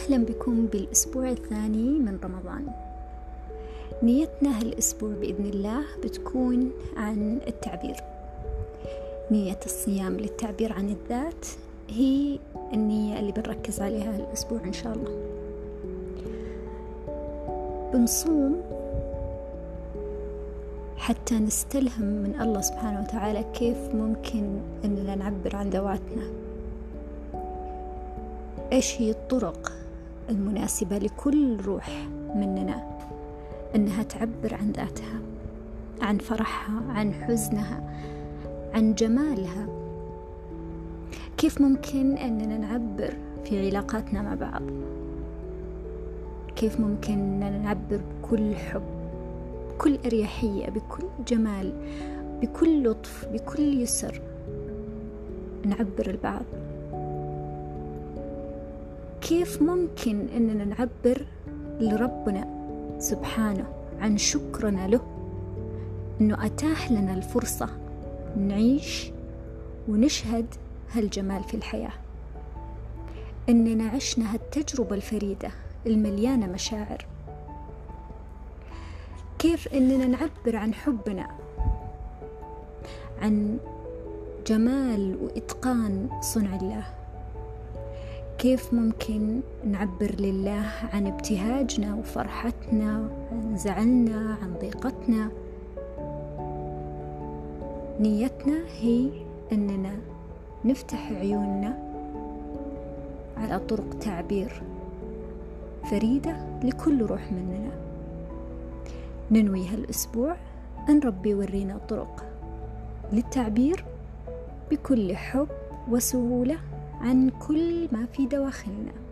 أهلا بكم بالأسبوع الثاني من رمضان. نيتنا هالأسبوع بإذن الله بتكون عن التعبير. نية الصيام للتعبير عن الذات هي النية اللي بنركز عليها هالأسبوع إن شاء الله. بنصوم حتى نستلهم من الله سبحانه وتعالى كيف ممكن أننا نعبر عن ذواتنا. إيش هي الطرق المناسبة لكل روح مننا أنها تعبر عن ذاتها عن فرحها عن حزنها عن جمالها. كيف ممكن أننا نعبر في علاقاتنا مع بعض؟ كيف ممكن أننا نعبر بكل حب بكل أريحية بكل جمال بكل لطف بكل يسر؟ نعبر البعض. كيف ممكن أننا نعبر لربنا سبحانه عن شكرنا له؟ أنه أتاح لنا الفرصة نعيش ونشهد هالجمال في الحياة. أننا عشنا هالتجربة الفريدة المليانة مشاعر. كيف أننا نعبر عن حبنا؟ عن جمال وإتقان صنع الله. كيف ممكن نعبر لله عن ابتهاجنا وفرحتنا عن زعلنا عن ضيقتنا؟ نيتنا هي أننا نفتح عيوننا على طرق تعبير فريدة لكل روح مننا. ننوي هالأسبوع أن ربي يورينا طرق للتعبير بكل حب وسهولة. عن كل ما في دواخلنا.